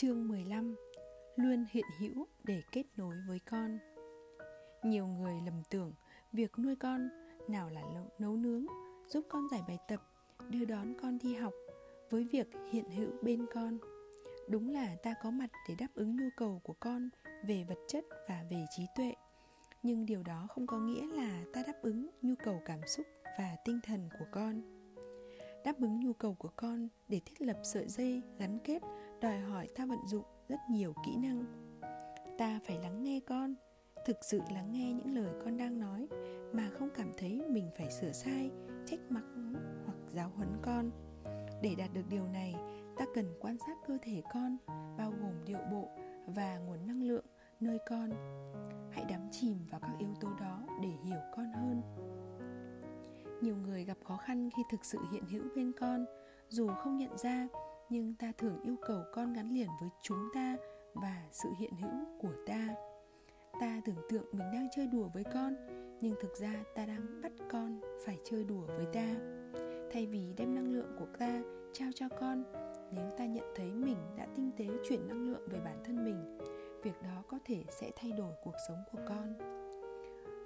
Chương 15 Luôn hiện hữu để kết nối với con Nhiều người lầm tưởng việc nuôi con nào là nấu nướng, giúp con giải bài tập, đưa đón con đi học với việc hiện hữu bên con. Đúng là ta có mặt để đáp ứng nhu cầu của con về vật chất và về trí tuệ. Nhưng điều đó không có nghĩa là ta đáp ứng nhu cầu cảm xúc và tinh thần của con đáp ứng nhu cầu của con để thiết lập sợi dây gắn kết đòi hỏi ta vận dụng rất nhiều kỹ năng. Ta phải lắng nghe con, thực sự lắng nghe những lời con đang nói, mà không cảm thấy mình phải sửa sai, trách móc hoặc giáo huấn con. Để đạt được điều này, ta cần quan sát cơ thể con, bao gồm điệu bộ và nguồn năng lượng nơi con. Hãy đắm chìm vào các yếu tố đó để hiểu con hơn. Nhiều người gặp khó khăn khi thực sự hiện hữu bên con, dù không nhận ra nhưng ta thường yêu cầu con gắn liền với chúng ta và sự hiện hữu của ta. Ta tưởng tượng mình đang chơi đùa với con, nhưng thực ra ta đang bắt con phải chơi đùa với ta. Thay vì đem năng lượng của ta trao cho con, nếu ta nhận thấy mình đã tinh tế chuyển năng lượng về bản thân mình, việc đó có thể sẽ thay đổi cuộc sống của con.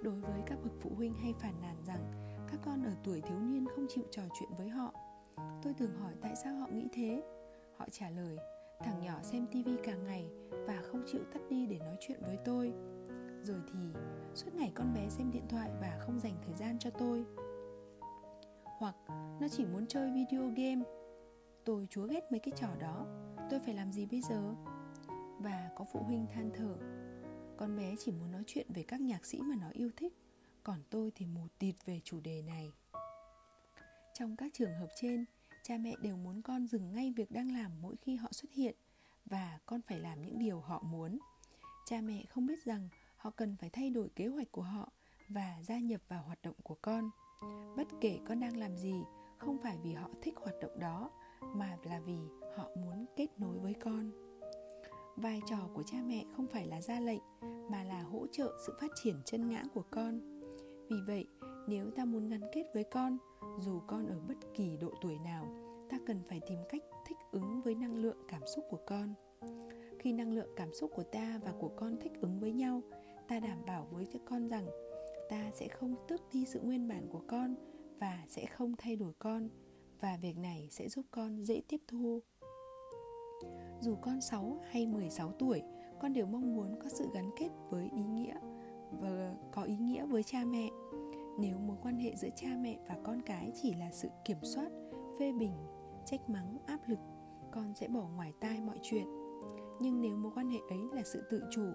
Đối với các bậc phụ huynh hay phản nàn rằng các con ở tuổi thiếu niên không chịu trò chuyện với họ tôi thường hỏi tại sao họ nghĩ thế. Họ trả lời, thằng nhỏ xem tivi cả ngày và không chịu tắt đi để nói chuyện với tôi. Rồi thì, suốt ngày con bé xem điện thoại và không dành thời gian cho tôi. Hoặc, nó chỉ muốn chơi video game. Tôi chúa ghét mấy cái trò đó. Tôi phải làm gì bây giờ? Và có phụ huynh than thở, con bé chỉ muốn nói chuyện về các nhạc sĩ mà nó yêu thích, còn tôi thì mù tịt về chủ đề này trong các trường hợp trên cha mẹ đều muốn con dừng ngay việc đang làm mỗi khi họ xuất hiện và con phải làm những điều họ muốn. Cha mẹ không biết rằng họ cần phải thay đổi kế hoạch của họ và gia nhập vào hoạt động của con. Bất kể con đang làm gì không phải vì họ thích hoạt động đó mà là vì họ muốn kết nối với con. Vai trò của cha mẹ không phải là ra lệnh mà là hỗ trợ sự phát triển chân ngã của con. Vì vậy, nếu ta muốn gắn kết với con, dù con ở bất kỳ độ tuổi nào, ta cần phải tìm cách thích ứng với năng lượng cảm xúc của con. Khi năng lượng cảm xúc của ta và của con thích ứng với nhau, ta đảm bảo với con rằng ta sẽ không tước đi sự nguyên bản của con và sẽ không thay đổi con và việc này sẽ giúp con dễ tiếp thu. Dù con 6 hay 16 tuổi, con đều mong muốn có sự gắn kết với ý nghĩa và có ý nghĩa với cha mẹ nếu mối quan hệ giữa cha mẹ và con cái chỉ là sự kiểm soát, phê bình, trách mắng, áp lực, con sẽ bỏ ngoài tai mọi chuyện. Nhưng nếu mối quan hệ ấy là sự tự chủ,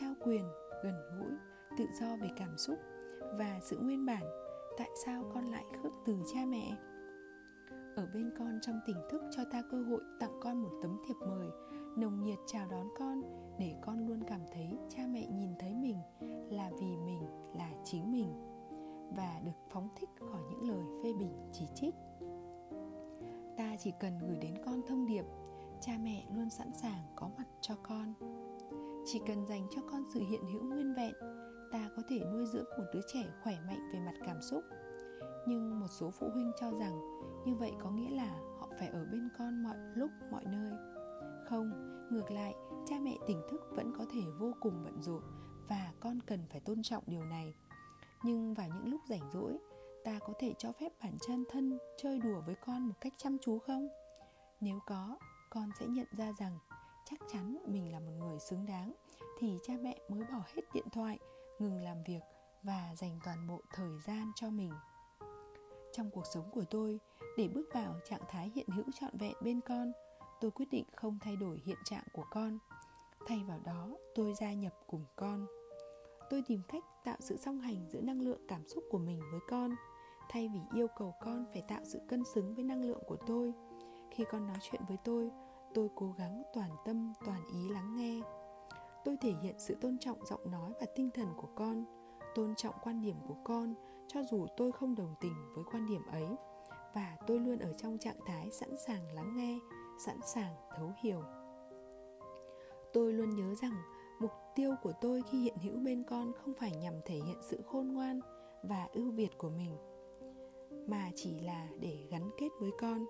trao quyền, gần gũi, tự do về cảm xúc và sự nguyên bản, tại sao con lại khước từ cha mẹ? Ở bên con trong tỉnh thức cho ta cơ hội tặng con một tấm thiệp mời, nồng nhiệt chào đón con để con luôn cảm thấy cha mẹ nhìn thấy mình là vì mình, là chính mình và được phóng thích khỏi những lời phê bình, chỉ trích. Ta chỉ cần gửi đến con thông điệp, cha mẹ luôn sẵn sàng có mặt cho con. Chỉ cần dành cho con sự hiện hữu nguyên vẹn, ta có thể nuôi dưỡng một đứa trẻ khỏe mạnh về mặt cảm xúc. Nhưng một số phụ huynh cho rằng như vậy có nghĩa là họ phải ở bên con mọi lúc, mọi nơi. Không, ngược lại, cha mẹ tỉnh thức vẫn có thể vô cùng bận rộn và con cần phải tôn trọng điều này nhưng vào những lúc rảnh rỗi, ta có thể cho phép bản chân thân chơi đùa với con một cách chăm chú không? Nếu có, con sẽ nhận ra rằng chắc chắn mình là một người xứng đáng thì cha mẹ mới bỏ hết điện thoại, ngừng làm việc và dành toàn bộ thời gian cho mình. Trong cuộc sống của tôi, để bước vào trạng thái hiện hữu trọn vẹn bên con, tôi quyết định không thay đổi hiện trạng của con. Thay vào đó, tôi gia nhập cùng con tôi tìm cách tạo sự song hành giữa năng lượng cảm xúc của mình với con. Thay vì yêu cầu con phải tạo sự cân xứng với năng lượng của tôi, khi con nói chuyện với tôi tôi cố gắng toàn tâm, toàn ý lắng nghe. Tôi thể hiện sự tôn trọng giọng nói và tinh thần của con, tôn trọng quan điểm của con, cho dù tôi không đồng tình với quan điểm ấy, và tôi luôn ở trong trạng thái sẵn sàng lắng nghe, sẵn sàng thấu hiểu. Tôi luôn nhớ rằng tiêu của tôi khi hiện hữu bên con không phải nhằm thể hiện sự khôn ngoan và ưu việt của mình, mà chỉ là để gắn kết với con.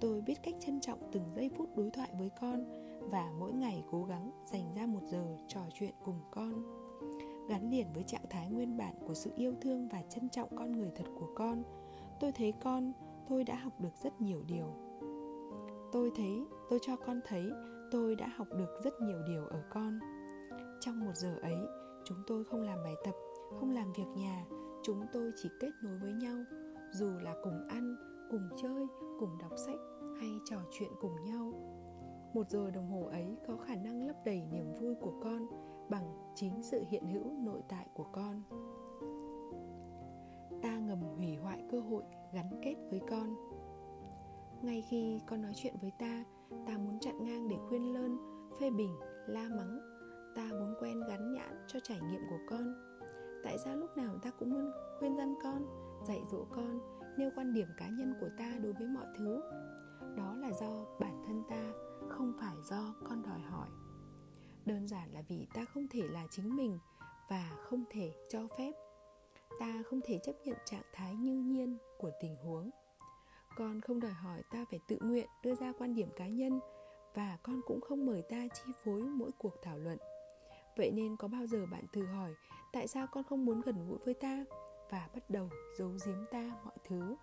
Tôi biết cách trân trọng từng giây phút đối thoại với con và mỗi ngày cố gắng dành ra một giờ trò chuyện cùng con, gắn liền với trạng thái nguyên bản của sự yêu thương và trân trọng con người thật của con. Tôi thấy con, tôi đã học được rất nhiều điều. Tôi thấy, tôi cho con thấy, tôi đã học được rất nhiều điều ở con trong một giờ ấy, chúng tôi không làm bài tập, không làm việc nhà. Chúng tôi chỉ kết nối với nhau, dù là cùng ăn, cùng chơi, cùng đọc sách hay trò chuyện cùng nhau. Một giờ đồng hồ ấy có khả năng lấp đầy niềm vui của con bằng chính sự hiện hữu nội tại của con. Ta ngầm hủy hoại cơ hội gắn kết với con. Ngay khi con nói chuyện với ta ta muốn chặn ngang để khuyên lơn, phê bình, la mắng ta muốn quen gắn nhãn cho trải nghiệm của con. Tại sao lúc nào ta cũng muốn khuyên dân con, dạy dỗ con, nêu quan điểm cá nhân của ta đối với mọi thứ? Đó là do bản thân ta, không phải do con đòi hỏi. Đơn giản là vì ta không thể là chính mình và không thể cho phép. Ta không thể chấp nhận trạng thái như nhiên của tình huống. Con không đòi hỏi ta phải tự nguyện đưa ra quan điểm cá nhân và con cũng không mời ta chi phối mỗi cuộc thảo luận vậy nên có bao giờ bạn thử hỏi, tại sao con không muốn gần gũi với ta và bắt đầu giấu giếm ta mọi thứ?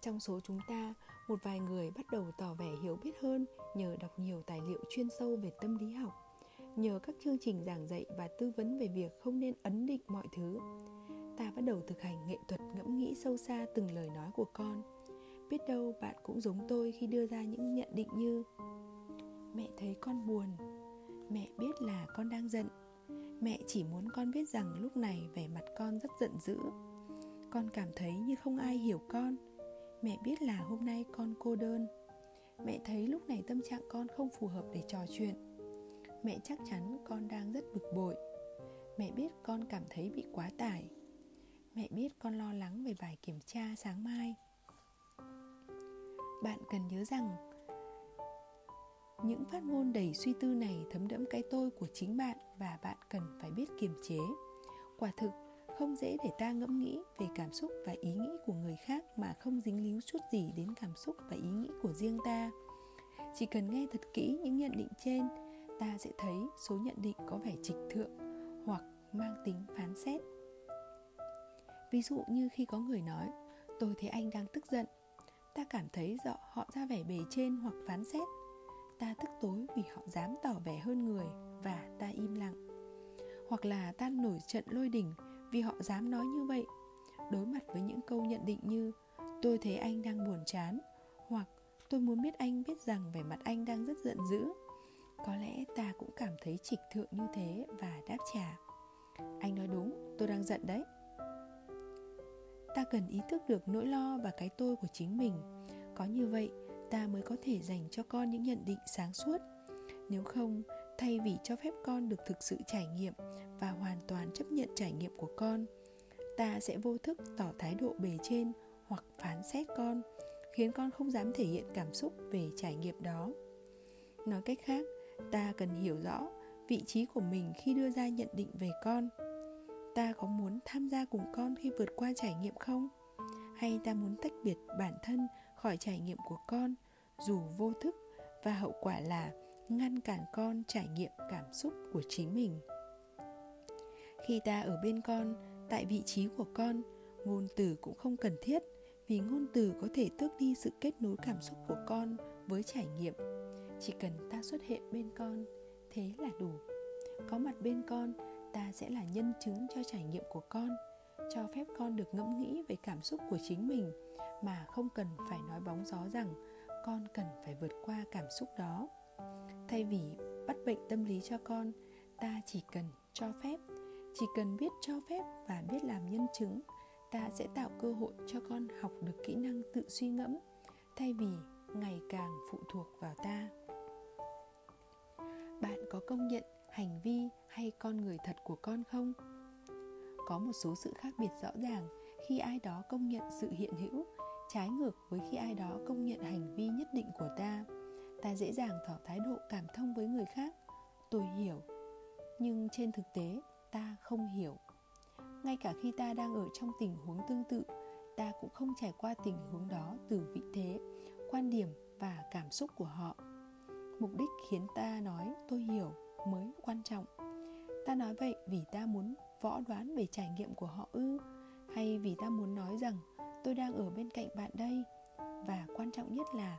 Trong số chúng ta, một vài người bắt đầu tỏ vẻ hiểu biết hơn nhờ đọc nhiều tài liệu chuyên sâu về tâm lý học, nhờ các chương trình giảng dạy và tư vấn về việc không nên ấn định mọi thứ. Ta bắt đầu thực hành nghệ thuật ngẫm nghĩ sâu xa từng lời nói của con. Biết đâu bạn cũng giống tôi khi đưa ra những nhận định như, mẹ thấy con buồn mẹ biết là con đang giận. Mẹ chỉ muốn con biết rằng lúc này vẻ mặt con rất giận dữ. Con cảm thấy như không ai hiểu con. Mẹ biết là hôm nay con cô đơn. Mẹ thấy lúc này tâm trạng con không phù hợp để trò chuyện. Mẹ chắc chắn con đang rất bực bội. Mẹ biết con cảm thấy bị quá tải. Mẹ biết con lo lắng về bài kiểm tra sáng mai. Bạn cần nhớ rằng những phát ngôn đầy suy tư này thấm đẫm cái tôi của chính bạn và bạn cần phải biết kiềm chế. Quả thực, không dễ để ta ngẫm nghĩ về cảm xúc và ý nghĩ của người khác mà không dính líu chút gì đến cảm xúc và ý nghĩ của riêng ta. Chỉ cần nghe thật kỹ những nhận định trên, ta sẽ thấy số nhận định có vẻ trịch thượng hoặc mang tính phán xét. Ví dụ như khi có người nói, tôi thấy anh đang tức giận. Ta cảm thấy dọ họ ra vẻ bề trên hoặc phán xét ta tức tối vì họ dám tỏ vẻ hơn người và ta im lặng. Hoặc là ta nổi trận lôi đình vì họ dám nói như vậy. Đối mặt với những câu nhận định như, tôi thấy anh đang buồn chán, hoặc, tôi muốn biết anh biết rằng vẻ mặt anh đang rất giận dữ, có lẽ ta cũng cảm thấy trịch thượng như thế và đáp trả, anh nói đúng, tôi đang giận đấy. Ta cần ý thức được nỗi lo và cái tôi của chính mình. Có như vậy ta mới có thể dành cho con những nhận định sáng suốt. Nếu không, thay vì cho phép con được thực sự trải nghiệm và hoàn toàn chấp nhận trải nghiệm của con, ta sẽ vô thức tỏ thái độ bề trên hoặc phán xét con, khiến con không dám thể hiện cảm xúc về trải nghiệm đó. Nói cách khác, ta cần hiểu rõ vị trí của mình khi đưa ra nhận định về con. Ta có muốn tham gia cùng con khi vượt qua trải nghiệm không? Hay ta muốn tách biệt bản thân khỏi trải nghiệm của con dù vô thức và hậu quả là ngăn cản con trải nghiệm cảm xúc của chính mình. Khi ta ở bên con, tại vị trí của con, ngôn từ cũng không cần thiết vì ngôn từ có thể tước đi sự kết nối cảm xúc của con với trải nghiệm. Chỉ cần ta xuất hiện bên con, thế là đủ. Có mặt bên con, ta sẽ là nhân chứng cho trải nghiệm của con cho phép con được ngẫm nghĩ về cảm xúc của chính mình, mà không cần phải nói bóng gió rằng con cần phải vượt qua cảm xúc đó. Thay vì bắt bệnh tâm lý cho con, ta chỉ cần cho phép, chỉ cần biết cho phép và biết làm nhân chứng, ta sẽ tạo cơ hội cho con học được kỹ năng tự suy ngẫm, thay vì ngày càng phụ thuộc vào ta. Bạn có công nhận hành vi hay con người thật của con không? Có một số sự khác biệt rõ ràng khi ai đó công nhận sự hiện hữu, trái ngược với khi ai đó công nhận hành vi nhất định của ta. Ta dễ dàng tỏ thái độ cảm thông với người khác. Tôi hiểu, nhưng trên thực tế, ta không hiểu. Ngay cả khi ta đang ở trong tình huống tương tự, ta cũng không trải qua tình huống đó từ vị thế, quan điểm và cảm xúc của họ. Mục đích khiến ta nói, tôi hiểu mới quan trọng. Ta nói vậy vì ta muốn võ đoán về trải nghiệm của họ ư? Hay vì ta muốn nói rằng tôi đang ở bên cạnh bạn đây? Và quan trọng nhất là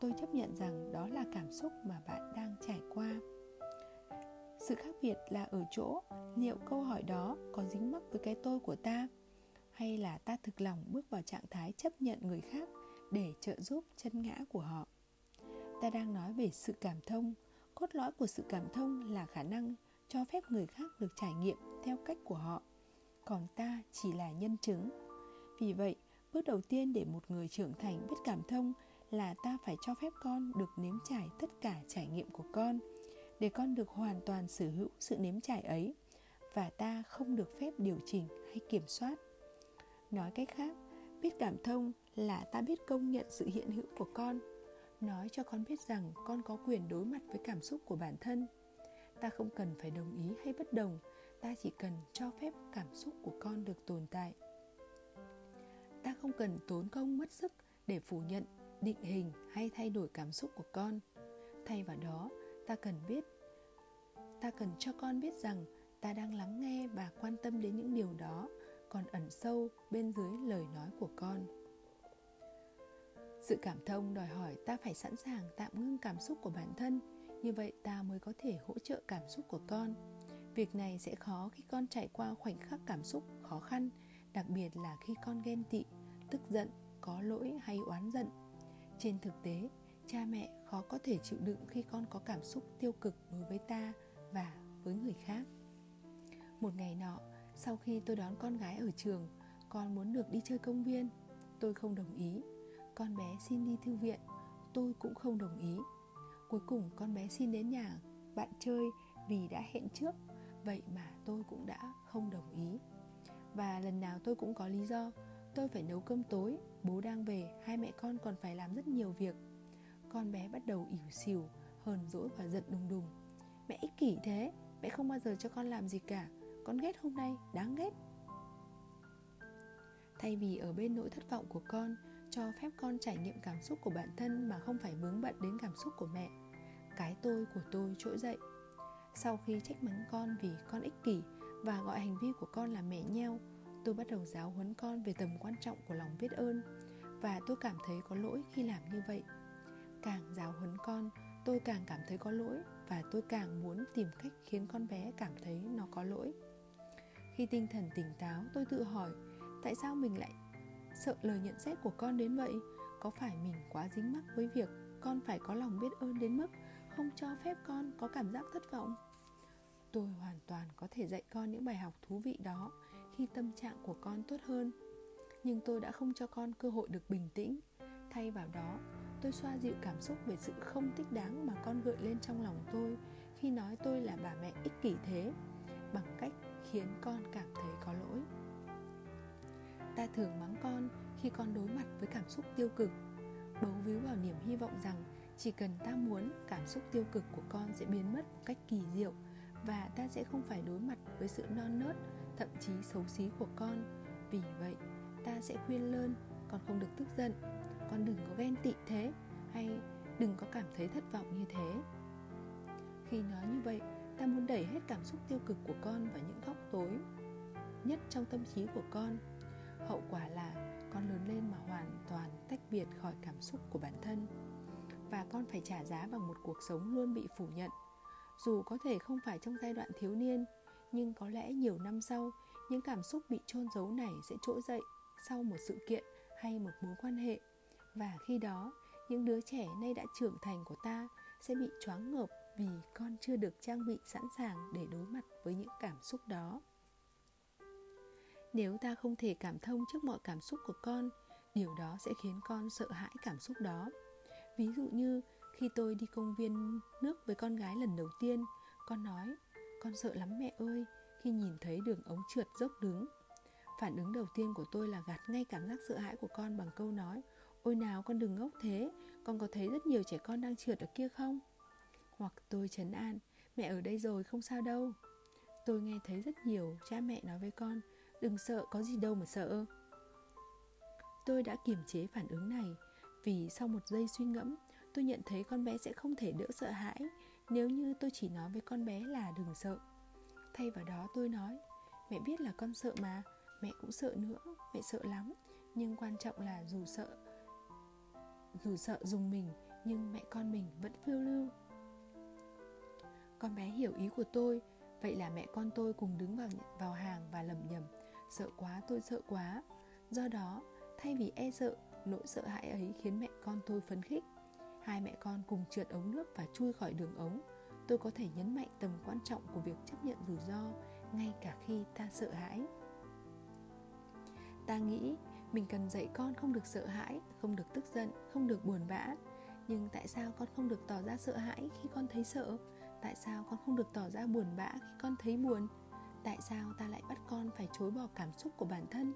tôi chấp nhận rằng đó là cảm xúc mà bạn đang trải qua. Sự khác biệt là ở chỗ liệu câu hỏi đó có dính mắc với cái tôi của ta, hay là ta thực lòng bước vào trạng thái chấp nhận người khác để trợ giúp chân ngã của họ? Ta đang nói về sự cảm thông. Cốt lõi của sự cảm thông là khả năng cho phép người khác được trải nghiệm theo cách của họ. Còn ta chỉ là nhân chứng. Vì vậy, bước đầu tiên để một người trưởng thành biết cảm thông là ta phải cho phép con được nếm trải tất cả trải nghiệm của con. Để con được hoàn toàn sở hữu sự nếm trải ấy, và ta không được phép điều chỉnh hay kiểm soát. Nói cách khác, biết cảm thông là ta biết công nhận sự hiện hữu của con. Nói cho con biết rằng con có quyền đối mặt với cảm xúc của bản thân ta không cần phải đồng ý hay bất đồng. Ta chỉ cần cho phép cảm xúc của con được tồn tại. Ta không cần tốn công mất sức để phủ nhận, định hình hay thay đổi cảm xúc của con. Thay vào đó, ta cần biết, ta cần cho con biết rằng ta đang lắng nghe và quan tâm đến những điều đó còn ẩn sâu bên dưới lời nói của con. Sự cảm thông đòi hỏi ta phải sẵn sàng tạm ngưng cảm xúc của bản thân như vậy ta mới có thể hỗ trợ cảm xúc của con. Việc này sẽ khó khi con trải qua khoảnh khắc cảm xúc khó khăn, đặc biệt là khi con ghen tị, tức giận, có lỗi hay oán giận. Trên thực tế, cha mẹ khó có thể chịu đựng khi con có cảm xúc tiêu cực đối với ta và với người khác. Một ngày nọ, sau khi tôi đón con gái ở trường, con muốn được đi chơi công viên. Tôi không đồng ý. Con bé xin đi thư viện, tôi cũng không đồng ý cuối cùng con bé xin đến nhà bạn chơi vì đã hẹn trước. Vậy mà tôi cũng đã không đồng ý. Và lần nào tôi cũng có lý do. Tôi phải nấu cơm tối, bố đang về, hai mẹ con còn phải làm rất nhiều việc. Con bé bắt đầu ỉu xìu, hờn dỗi và giận đùng đùng. Mẹ ích kỷ thế, mẹ không bao giờ cho con làm gì cả. Con ghét hôm nay, đáng ghét. Thay vì ở bên nỗi thất vọng của con, cho phép con trải nghiệm cảm xúc của bản thân mà không phải vướng bận đến cảm xúc của mẹ cái tôi của tôi trỗi dậy. Sau khi trách mắng con vì con ích kỷ và gọi hành vi của con là mẹ nheo, tôi bắt đầu giáo huấn con về tầm quan trọng của lòng biết ơn và tôi cảm thấy có lỗi khi làm như vậy. Càng giáo huấn con, tôi càng cảm thấy có lỗi và tôi càng muốn tìm cách khiến con bé cảm thấy nó có lỗi. Khi tinh thần tỉnh táo, tôi tự hỏi, tại sao mình lại sợ lời nhận xét của con đến vậy? Có phải mình quá dính mắc với việc con phải có lòng biết ơn đến mức không cho phép con có cảm giác thất vọng. Tôi hoàn toàn có thể dạy con những bài học thú vị đó khi tâm trạng của con tốt hơn. Nhưng tôi đã không cho con cơ hội được bình tĩnh. Thay vào đó, tôi xoa dịu cảm xúc về sự không thích đáng mà con gợi lên trong lòng tôi khi nói tôi là bà mẹ ích kỷ thế, bằng cách khiến con cảm thấy có lỗi. Ta thường mắng con khi con đối mặt với cảm xúc tiêu cực, bấu víu vào niềm hy vọng rằng chỉ cần ta muốn, cảm xúc tiêu cực của con sẽ biến mất một cách kỳ diệu và ta sẽ không phải đối mặt với sự non nớt, thậm chí xấu xí của con. Vì vậy, ta sẽ khuyên lơn, con không được tức giận. Con đừng có ghen tị thế hay đừng có cảm thấy thất vọng như thế. Khi nói như vậy, ta muốn đẩy hết cảm xúc tiêu cực của con vào những góc tối nhất trong tâm trí của con. Hậu quả là con lớn lên mà hoàn toàn tách biệt khỏi cảm xúc của bản thân và con phải trả giá bằng một cuộc sống luôn bị phủ nhận. Dù có thể không phải trong giai đoạn thiếu niên, nhưng có lẽ nhiều năm sau, những cảm xúc bị chôn giấu này sẽ trỗi dậy sau một sự kiện hay một mối quan hệ. Và khi đó, những đứa trẻ nay đã trưởng thành của ta sẽ bị choáng ngợp vì con chưa được trang bị sẵn sàng để đối mặt với những cảm xúc đó. Nếu ta không thể cảm thông trước mọi cảm xúc của con, điều đó sẽ khiến con sợ hãi cảm xúc đó ví dụ như khi tôi đi công viên nước với con gái lần đầu tiên, con nói, con sợ lắm mẹ ơi, khi nhìn thấy đường ống trượt dốc đứng. Phản ứng đầu tiên của tôi là gạt ngay cảm giác sợ hãi của con bằng câu nói, ôi nào con đừng ngốc thế, con có thấy rất nhiều trẻ con đang trượt ở kia không? Hoặc tôi chấn an, mẹ ở đây rồi, không sao đâu. Tôi nghe thấy rất nhiều cha mẹ nói với con, đừng sợ, có gì đâu mà sợ. Tôi đã kiềm chế phản ứng này vì sau một giây suy ngẫm tôi nhận thấy con bé sẽ không thể đỡ sợ hãi nếu như tôi chỉ nói với con bé là đừng sợ. Thay vào đó tôi nói mẹ biết là con sợ mà mẹ cũng sợ nữa mẹ sợ lắm. Nhưng quan trọng là dù sợ dù sợ dùng mình nhưng mẹ con mình vẫn phiêu lưu. Con bé hiểu ý của tôi vậy là mẹ con tôi cùng đứng vào vào hàng và lẩm nhẩm, sợ quá tôi sợ quá. Do đó thay vì e sợ nỗi sợ hãi ấy khiến mẹ con tôi phấn khích. Hai mẹ con cùng trượt ống nước và chui khỏi đường ống. Tôi có thể nhấn mạnh tầm quan trọng của việc chấp nhận rủi ro, ngay cả khi ta sợ hãi. Ta nghĩ mình cần dạy con không được sợ hãi, không được tức giận, không được buồn bã. Nhưng tại sao con không được tỏ ra sợ hãi khi con thấy sợ? Tại sao con không được tỏ ra buồn bã khi con thấy buồn? Tại sao ta lại bắt con phải chối bỏ cảm xúc của bản thân?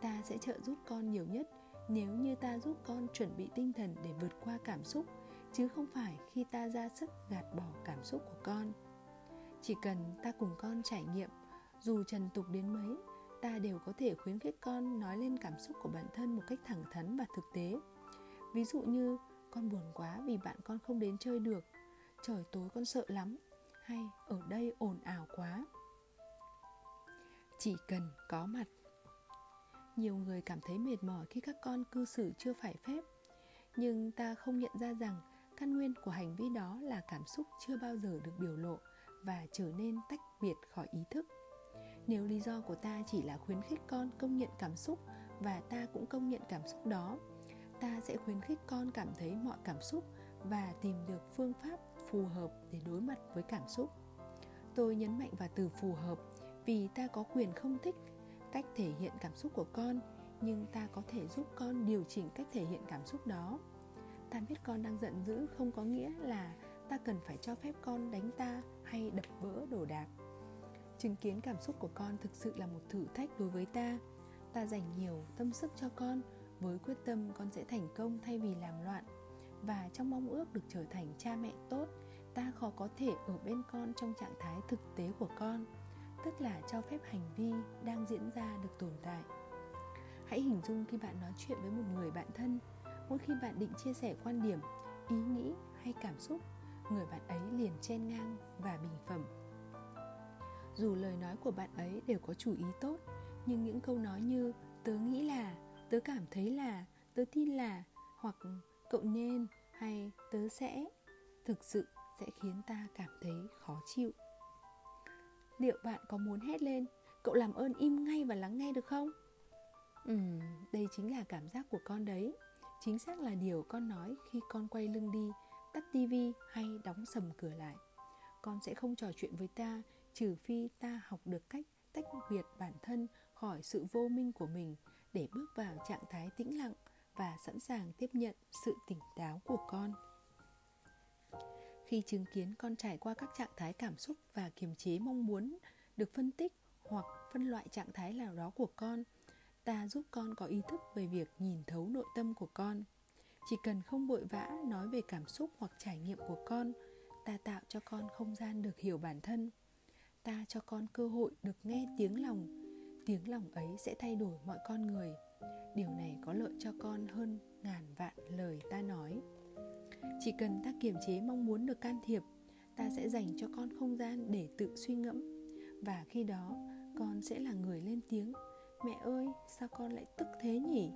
Ta sẽ trợ giúp con nhiều nhất nếu như ta giúp con chuẩn bị tinh thần để vượt qua cảm xúc, chứ không phải khi ta ra sức gạt bỏ cảm xúc của con. Chỉ cần ta cùng con trải nghiệm, dù trần tục đến mấy, ta đều có thể khuyến khích con nói lên cảm xúc của bản thân một cách thẳng thắn và thực tế. Ví dụ như, con buồn quá vì bạn con không đến chơi được. Trời tối con sợ lắm. Hay, ở đây ồn ào quá. Chỉ cần có mặt nhiều người cảm thấy mệt mỏi khi các con cư xử chưa phải phép. Nhưng ta không nhận ra rằng, căn nguyên của hành vi đó là cảm xúc chưa bao giờ được biểu lộ và trở nên tách biệt khỏi ý thức. Nếu lý do của ta chỉ là khuyến khích con công nhận cảm xúc và ta cũng công nhận cảm xúc đó, ta sẽ khuyến khích con cảm thấy mọi cảm xúc và tìm được phương pháp phù hợp để đối mặt với cảm xúc. Tôi nhấn mạnh vào từ phù hợp vì ta có quyền không thích cách thể hiện cảm xúc của con, nhưng ta có thể giúp con điều chỉnh cách thể hiện cảm xúc đó. Ta biết con đang giận dữ không có nghĩa là ta cần phải cho phép con đánh ta hay đập vỡ đồ đạc. Chứng kiến cảm xúc của con thực sự là một thử thách đối với ta. Ta dành nhiều tâm sức cho con, với quyết tâm con sẽ thành công thay vì làm loạn. Và trong mong ước được trở thành cha mẹ tốt, ta khó có thể ở bên con trong trạng thái thực tế của con tức là cho phép hành vi đang diễn ra được tồn tại. Hãy hình dung khi bạn nói chuyện với một người bạn thân, mỗi khi bạn định chia sẻ quan điểm, ý nghĩ hay cảm xúc, người bạn ấy liền chen ngang và bình phẩm. Dù lời nói của bạn ấy đều có chủ ý tốt, nhưng những câu nói như tớ nghĩ là tớ cảm thấy là tớ tin là hoặc cậu nên hay tớ sẽ thực sự sẽ khiến ta cảm thấy khó chịu liệu bạn có muốn hét lên cậu làm ơn im ngay và lắng nghe được không? Ừm, đây chính là cảm giác của con đấy. Chính xác là điều con nói khi con quay lưng đi tắt tivi hay đóng sầm cửa lại. Con sẽ không trò chuyện với ta trừ phi ta học được cách tách biệt bản thân khỏi sự vô minh của mình để bước vào trạng thái tĩnh lặng và sẵn sàng tiếp nhận sự tỉnh táo của con khi chứng kiến con trải qua các trạng thái cảm xúc và kiềm chế mong muốn được phân tích hoặc phân loại trạng thái nào đó của con, ta giúp con có ý thức về việc nhìn thấu nội tâm của con. Chỉ cần không vội vã nói về cảm xúc hoặc trải nghiệm của con, ta tạo cho con không gian được hiểu bản thân. Ta cho con cơ hội được nghe tiếng lòng tiếng lòng ấy sẽ thay đổi mọi con người. Điều này có lợi cho con hơn ngàn vạn lời ta nói chỉ cần ta kiềm chế mong muốn được can thiệp, ta sẽ dành cho con không gian để tự suy ngẫm. Và khi đó, con sẽ là người lên tiếng, mẹ ơi, sao con lại tức thế nhỉ?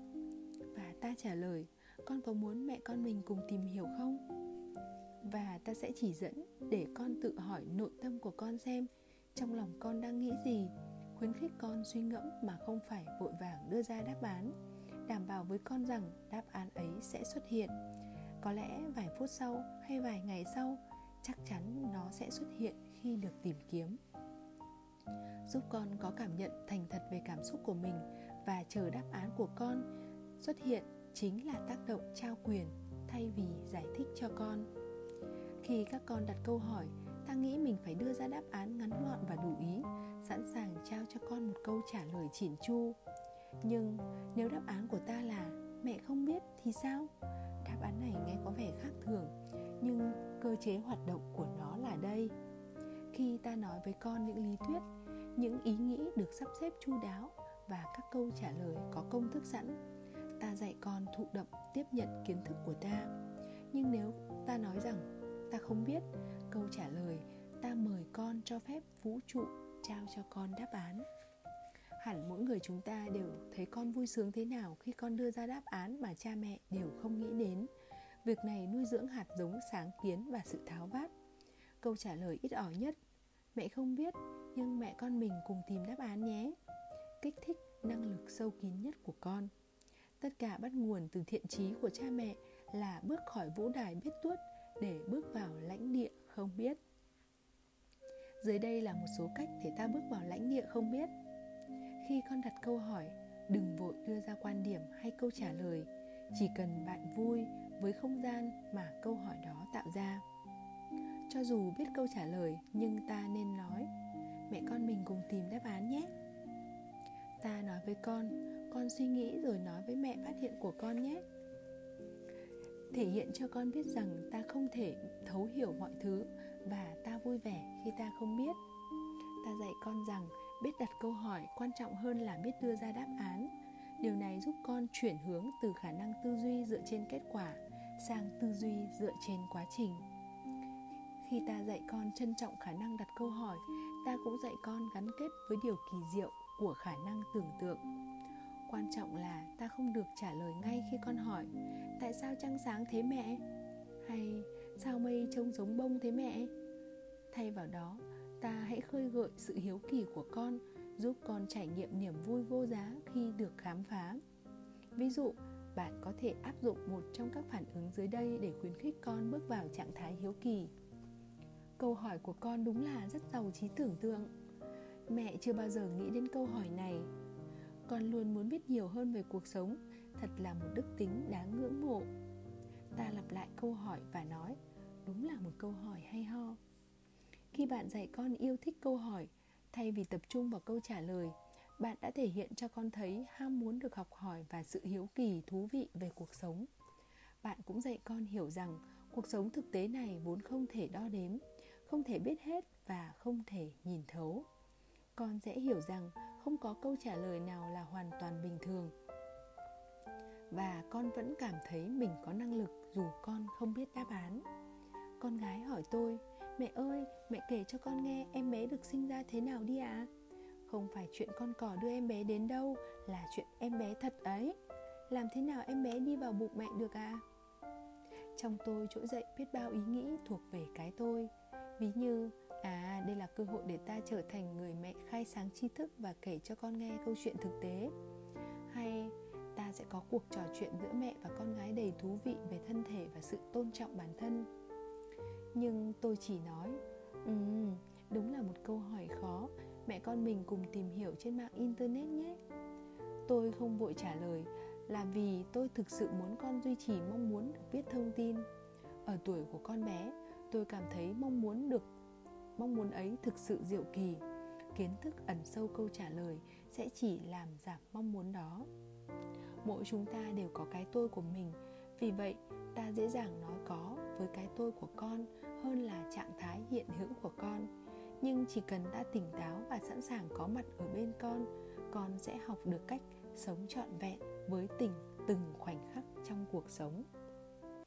Và ta trả lời, con có muốn mẹ con mình cùng tìm hiểu không? Và ta sẽ chỉ dẫn để con tự hỏi nội tâm của con xem trong lòng con đang nghĩ gì, khuyến khích con suy ngẫm mà không phải vội vàng đưa ra đáp án, đảm bảo với con rằng đáp án ấy sẽ xuất hiện có lẽ vài phút sau hay vài ngày sau, chắc chắn nó sẽ xuất hiện khi được tìm kiếm. Giúp con có cảm nhận thành thật về cảm xúc của mình và chờ đáp án của con, xuất hiện chính là tác động trao quyền thay vì giải thích cho con. Khi các con đặt câu hỏi, ta nghĩ mình phải đưa ra đáp án ngắn gọn và đủ ý, sẵn sàng trao cho con một câu trả lời chỉn chu. Nhưng nếu đáp án của ta là mẹ không biết thì sao? Đáp án này nghe có vẻ khác thường, nhưng cơ chế hoạt động của nó là đây. Khi ta nói với con những lý thuyết, những ý nghĩ được sắp xếp chu đáo và các câu trả lời có công thức sẵn, ta dạy con thụ động tiếp nhận kiến thức của ta. Nhưng nếu ta nói rằng ta không biết câu trả lời, ta mời con cho phép vũ trụ trao cho con đáp án hẳn mỗi người chúng ta đều thấy con vui sướng thế nào khi con đưa ra đáp án mà cha mẹ đều không nghĩ đến. Việc này nuôi dưỡng hạt giống sáng kiến và sự tháo vát. Câu trả lời ít ỏi nhất, mẹ không biết, nhưng mẹ con mình cùng tìm đáp án nhé. Kích thích năng lực sâu kín nhất của con. Tất cả bắt nguồn từ thiện trí của cha mẹ là bước khỏi vũ đài biết tuốt để bước vào lãnh địa không biết. Dưới đây là một số cách để ta bước vào lãnh địa không biết khi con đặt câu hỏi, đừng vội đưa ra quan điểm hay câu trả lời, chỉ cần bạn vui với không gian mà câu hỏi đó tạo ra. Cho dù biết câu trả lời, nhưng ta nên nói, mẹ con mình cùng tìm đáp án nhé. Ta nói với con con suy nghĩ rồi nói với mẹ phát hiện của con nhé. Thể hiện cho con biết rằng ta không thể thấu hiểu mọi thứ và ta vui vẻ khi ta không biết. Ta dạy con rằng biết đặt câu hỏi quan trọng hơn là biết đưa ra đáp án. Điều này giúp con chuyển hướng từ khả năng tư duy dựa trên kết quả sang tư duy dựa trên quá trình. Khi ta dạy con trân trọng khả năng đặt câu hỏi, ta cũng dạy con gắn kết với điều kỳ diệu của khả năng tưởng tượng. Quan trọng là ta không được trả lời ngay khi con hỏi, tại sao trăng sáng thế mẹ? hay sao mây trông giống bông thế mẹ? Thay vào đó ta hãy khơi gợi sự hiếu kỳ của con, giúp con trải nghiệm niềm vui vô giá khi được khám phá. Ví dụ, bạn có thể áp dụng một trong các phản ứng dưới đây để khuyến khích con bước vào trạng thái hiếu kỳ. Câu hỏi của con đúng là rất giàu trí tưởng tượng. Mẹ chưa bao giờ nghĩ đến câu hỏi này. Con luôn muốn biết nhiều hơn về cuộc sống, thật là một đức tính đáng ngưỡng mộ. Ta lặp lại câu hỏi và nói, đúng là một câu hỏi hay ho khi bạn dạy con yêu thích câu hỏi thay vì tập trung vào câu trả lời, bạn đã thể hiện cho con thấy ham muốn được học hỏi và sự hiếu kỳ, thú vị về cuộc sống. Bạn cũng dạy con hiểu rằng cuộc sống thực tế này vốn không thể đo đếm, không thể biết hết và không thể nhìn thấu. Con sẽ hiểu rằng không có câu trả lời nào là hoàn toàn bình thường. Và con vẫn cảm thấy mình có năng lực dù con không biết đáp án. Con gái hỏi tôi mẹ ơi, mẹ kể cho con nghe em bé được sinh ra thế nào đi ạ. À? không phải chuyện con cỏ đưa em bé đến đâu, là chuyện em bé thật ấy. Làm thế nào em bé đi vào bụng mẹ được à trong tôi trỗi dậy biết bao ý nghĩ thuộc về cái tôi. Ví như à đây là cơ hội để ta trở thành người mẹ khai sáng tri thức và kể cho con nghe câu chuyện thực tế. Hay, ta sẽ có cuộc trò chuyện giữa mẹ và con gái đầy thú vị về thân thể và sự tôn trọng bản thân nhưng tôi chỉ nói ừ đúng là một câu hỏi khó. Mẹ con mình cùng tìm hiểu trên mạng internet nhé. Tôi không vội trả lời, là vì tôi thực sự muốn con duy trì mong muốn được biết thông tin. Ở tuổi của con bé, tôi cảm thấy mong muốn được, mong muốn ấy thực sự diệu kỳ. Kiến thức ẩn sâu câu trả lời sẽ chỉ làm giảm mong muốn đó. Mỗi chúng ta đều có cái tôi của mình, vì vậy ta dễ dàng nói có với cái tôi của con hơn là trạng thái hiện hữu của con. Nhưng chỉ cần ta tỉnh táo và sẵn sàng có mặt ở bên con con sẽ học được cách sống trọn vẹn với tình từng khoảnh khắc trong cuộc sống.